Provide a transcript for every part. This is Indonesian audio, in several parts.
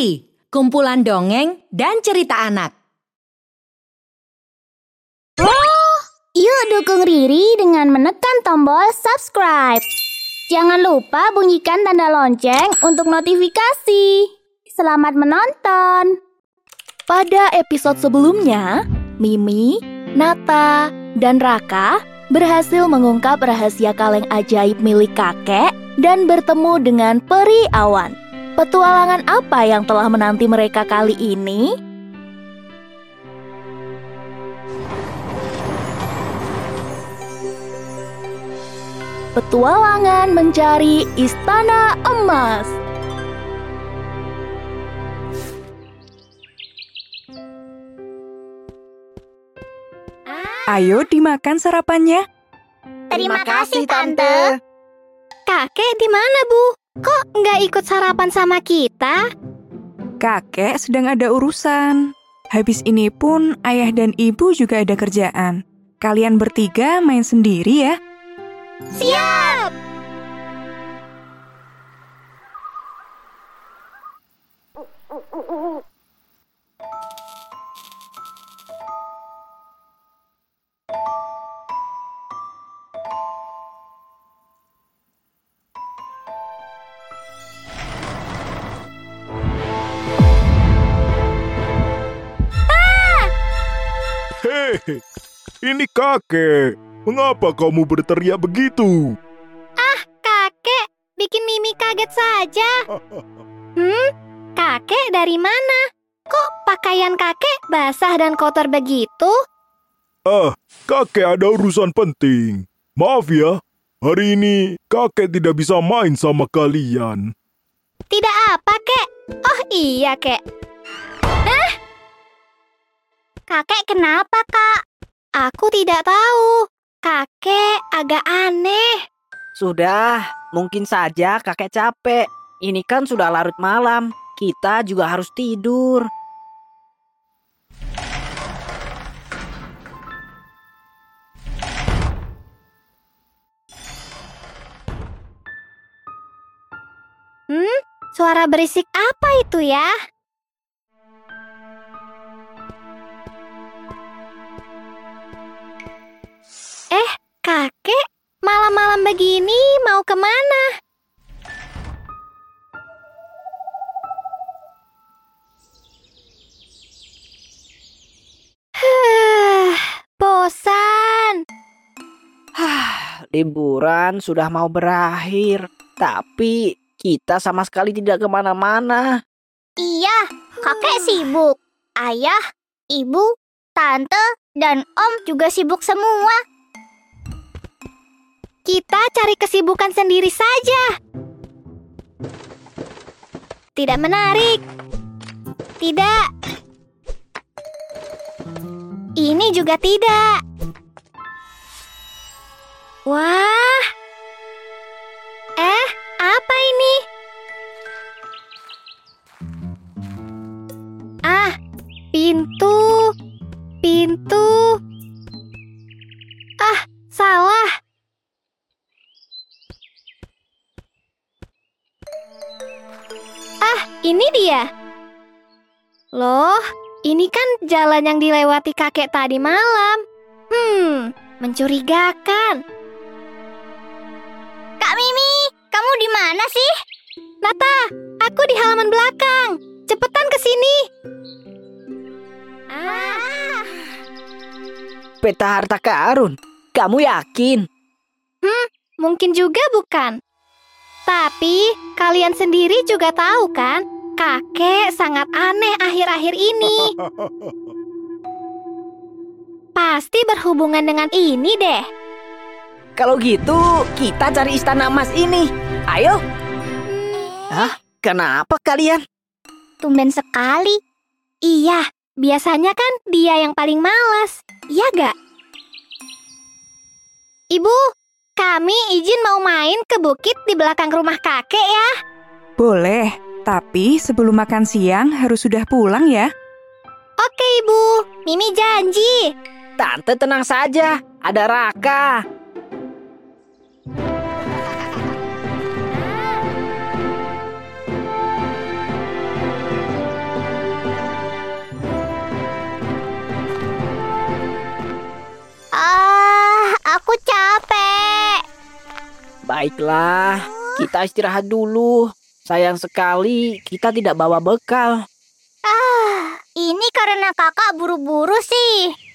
Riri, kumpulan dongeng dan cerita anak. Yuk dukung Riri dengan menekan tombol subscribe. Jangan lupa bunyikan tanda lonceng untuk notifikasi. Selamat menonton. Pada episode sebelumnya, Mimi, Nata, dan Raka berhasil mengungkap rahasia kaleng ajaib milik kakek dan bertemu dengan peri awan. Petualangan apa yang telah menanti mereka kali ini? Petualangan mencari Istana Emas. Ayo dimakan sarapannya. Terima kasih, Tante. Kakek di mana, Bu? Kok nggak ikut sarapan sama kita? Kakek sedang ada urusan. Habis ini pun ayah dan ibu juga ada kerjaan. Kalian bertiga main sendiri ya. Siap. Hei, ini kakek. Mengapa kamu berteriak begitu? Kakek, bikin Mimi kaget saja. Hmm, kakek dari mana? Kok pakaian kakek basah dan kotor begitu? Ah, kakek ada urusan penting. Maaf ya, hari ini kakek tidak bisa main sama kalian. Tidak apa, kek. Oh iya, kek. Eh? Kakek kenapa, kak? Aku tidak tahu. Kakek agak aneh. Sudah, mungkin saja kakek capek. Ini kan sudah larut malam. Kita juga harus tidur. Hmm, suara berisik apa itu ya? Eh, kakek, malam-malam begini mau ke mana? Huh, bosan. Liburan sudah mau berakhir, tapi kita sama sekali tidak ke mana-mana. Iya, kakek sibuk. Ayah, ibu, tante, dan om juga sibuk semua. Cari kesibukan sendiri saja. Tidak menarik. Tidak. Ini juga tidak. Wah. Eh, apa ini? Ah. Pintu. Jalan yang dilewati kakek tadi malam. Hmm, mencurigakan. Kak Mimi, kamu di mana sih? Nata, aku di halaman belakang. Cepetan ke sini. Ah, Peta harta karun. Kamu yakin? Mungkin juga bukan. Tapi kalian sendiri juga tahu kan, kakek sangat aneh akhir-akhir ini. Pasti berhubungan dengan ini deh. Kalau gitu, kita cari istana emas ini. Ayo. Hah? Kenapa kalian? tumben sekali. Iya, biasanya kan dia yang paling malas. Iya gak? Ibu, kami izin mau main ke bukit di belakang rumah kakek ya. Boleh, tapi sebelum makan siang harus sudah pulang ya. Oke ibu, Mimi janji. Tante tenang saja, ada Raka. Ah, aku capek. Baiklah, kita istirahat dulu. Sayang sekali kita tidak bawa bekal. Ah, ini karena kakak buru-buru sih.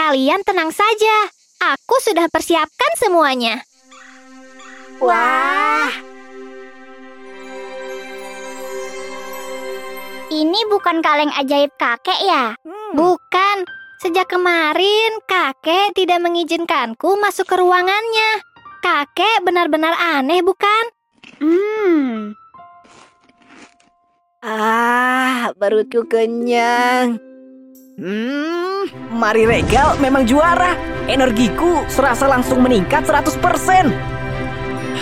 Kalian tenang saja. Aku sudah persiapkan semuanya. Wah. Ini bukan kaleng ajaib kakek ya? Bukan. Sejak kemarin, kakek tidak mengizinkanku masuk ke ruangannya. Kakek benar-benar aneh, bukan? Hmm. Ah, perutku kenyang. Hmm, Mari Regal memang juara. Energiku serasa langsung meningkat 100%.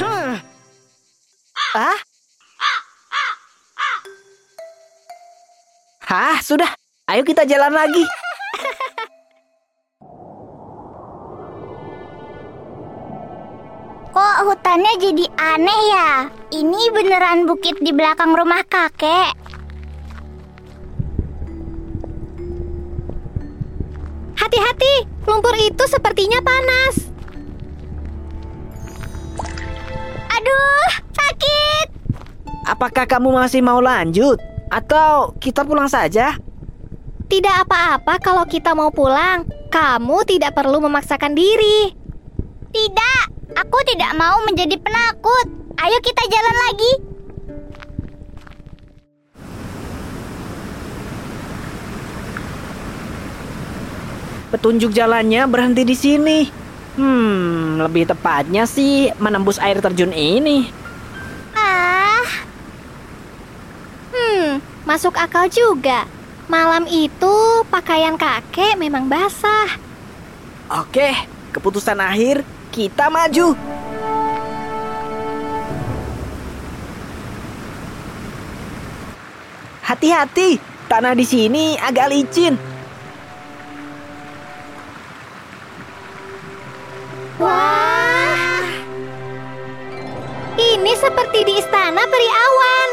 Hmm. Ah? Hah, sudah. Ayo kita jalan lagi. Kok hutannya jadi aneh ya? Ini beneran bukit di belakang rumah kakek. Hati-hati, lumpur itu sepertinya panas. Aduh, sakit. Apakah kamu masih mau lanjut? Atau kita pulang saja? Tidak apa-apa kalau kita mau pulang. Kamu tidak perlu memaksakan diri. Tidak, aku tidak mau menjadi penakut. Ayo kita jalan lagi. Petunjuk jalannya berhenti di sini. Hmm, lebih tepatnya sih menembus air terjun ini. Ah, Hmm, masuk akal juga. Malam itu pakaian kakek memang basah. Oke, keputusan akhir kita maju. Hati-hati, tanah di sini agak licin. Wah, ini seperti di istana peri awan.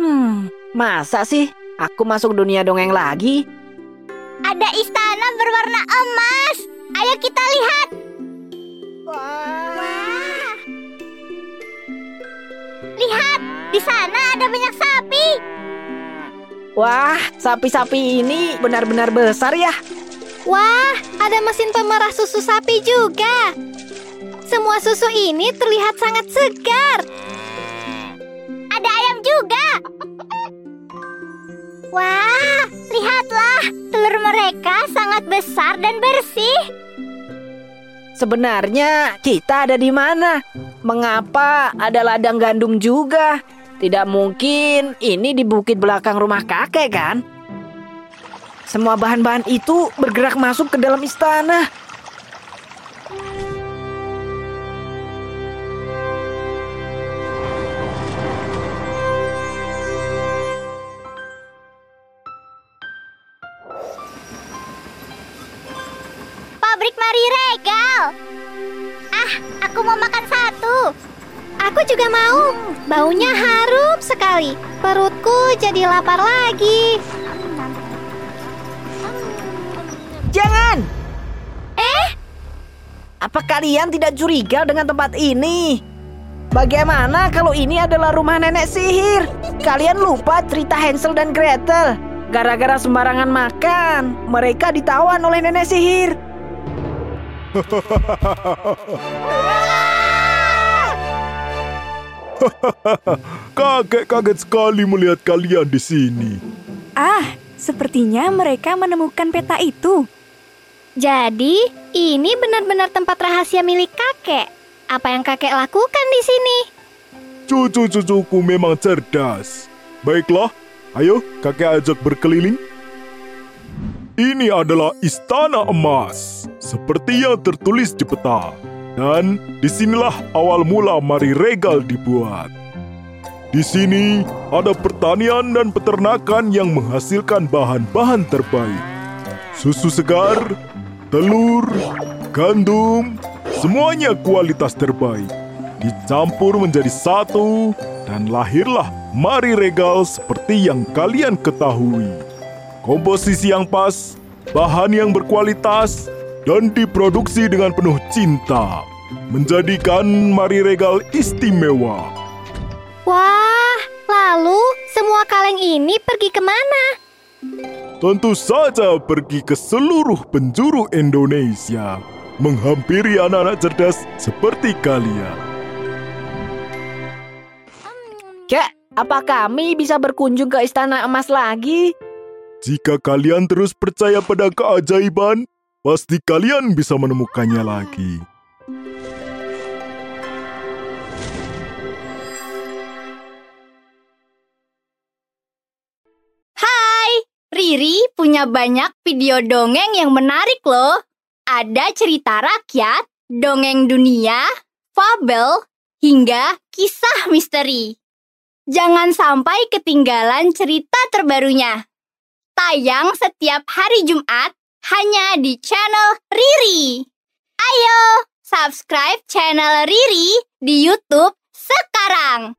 Hmm, masa sih aku masuk dunia dongeng lagi? ada istana berwarna emas. Ayo kita lihat. Wah. Lihat, di sana ada banyak sapi. Wah, sapi-sapi ini benar-benar besar ya. Wah, ada mesin pemerah susu sapi juga. Semua susu ini terlihat sangat segar. Ada ayam juga. Wah, lihatlah, telur mereka sangat besar dan bersih. Sebenarnya kita ada di mana? Mengapa ada ladang gandum juga? Tidak mungkin ini di bukit belakang rumah kakek kan? Semua bahan-bahan itu bergerak masuk ke dalam istana. Pabrik Mari Regal. Ah, aku mau makan satu. Aku juga mau. Baunya harum sekali. Perutku jadi lapar lagi. Jangan! Eh, Apa kalian tidak curiga dengan tempat ini? Bagaimana kalau ini adalah rumah nenek sihir? Kalian lupa cerita Hansel dan Gretel? Gara-gara sembarangan makan, mereka ditawan oleh nenek sihir. Kakek kaget sekali melihat kalian di sini. Ah, sepertinya mereka menemukan peta itu. Jadi ini benar-benar tempat rahasia milik kakek. Apa yang kakek lakukan di sini? Cucu-cucuku memang cerdas. Baiklah, ayo kakek ajak berkeliling. Ini adalah istana emas, seperti yang tertulis di peta. Dan di sinilah awal mula Mari Regal dibuat. Di sini ada pertanian dan peternakan yang menghasilkan bahan-bahan terbaik. Susu segar, telur, gandum, semuanya kualitas terbaik. Dicampur menjadi satu dan lahirlah Mari Regal seperti yang kalian ketahui. Komposisi yang pas, bahan yang berkualitas, dan diproduksi dengan penuh cinta. menjadikan mari regal istimewa. Wah, lalu semua kaleng ini pergi ke mana? Tentu saja pergi ke seluruh penjuru Indonesia, menghampiri anak-anak cerdas seperti kalian. Kek, apa kami bisa berkunjung ke Istana Emas lagi? Jika kalian terus percaya pada keajaiban, pasti kalian bisa menemukannya lagi. Riri punya banyak video dongeng yang menarik loh. Ada cerita rakyat, dongeng dunia, fabel, hingga kisah misteri. Jangan sampai ketinggalan cerita terbarunya. Tayang setiap hari Jumat hanya di channel Riri. Ayo, subscribe channel Riri di YouTube sekarang.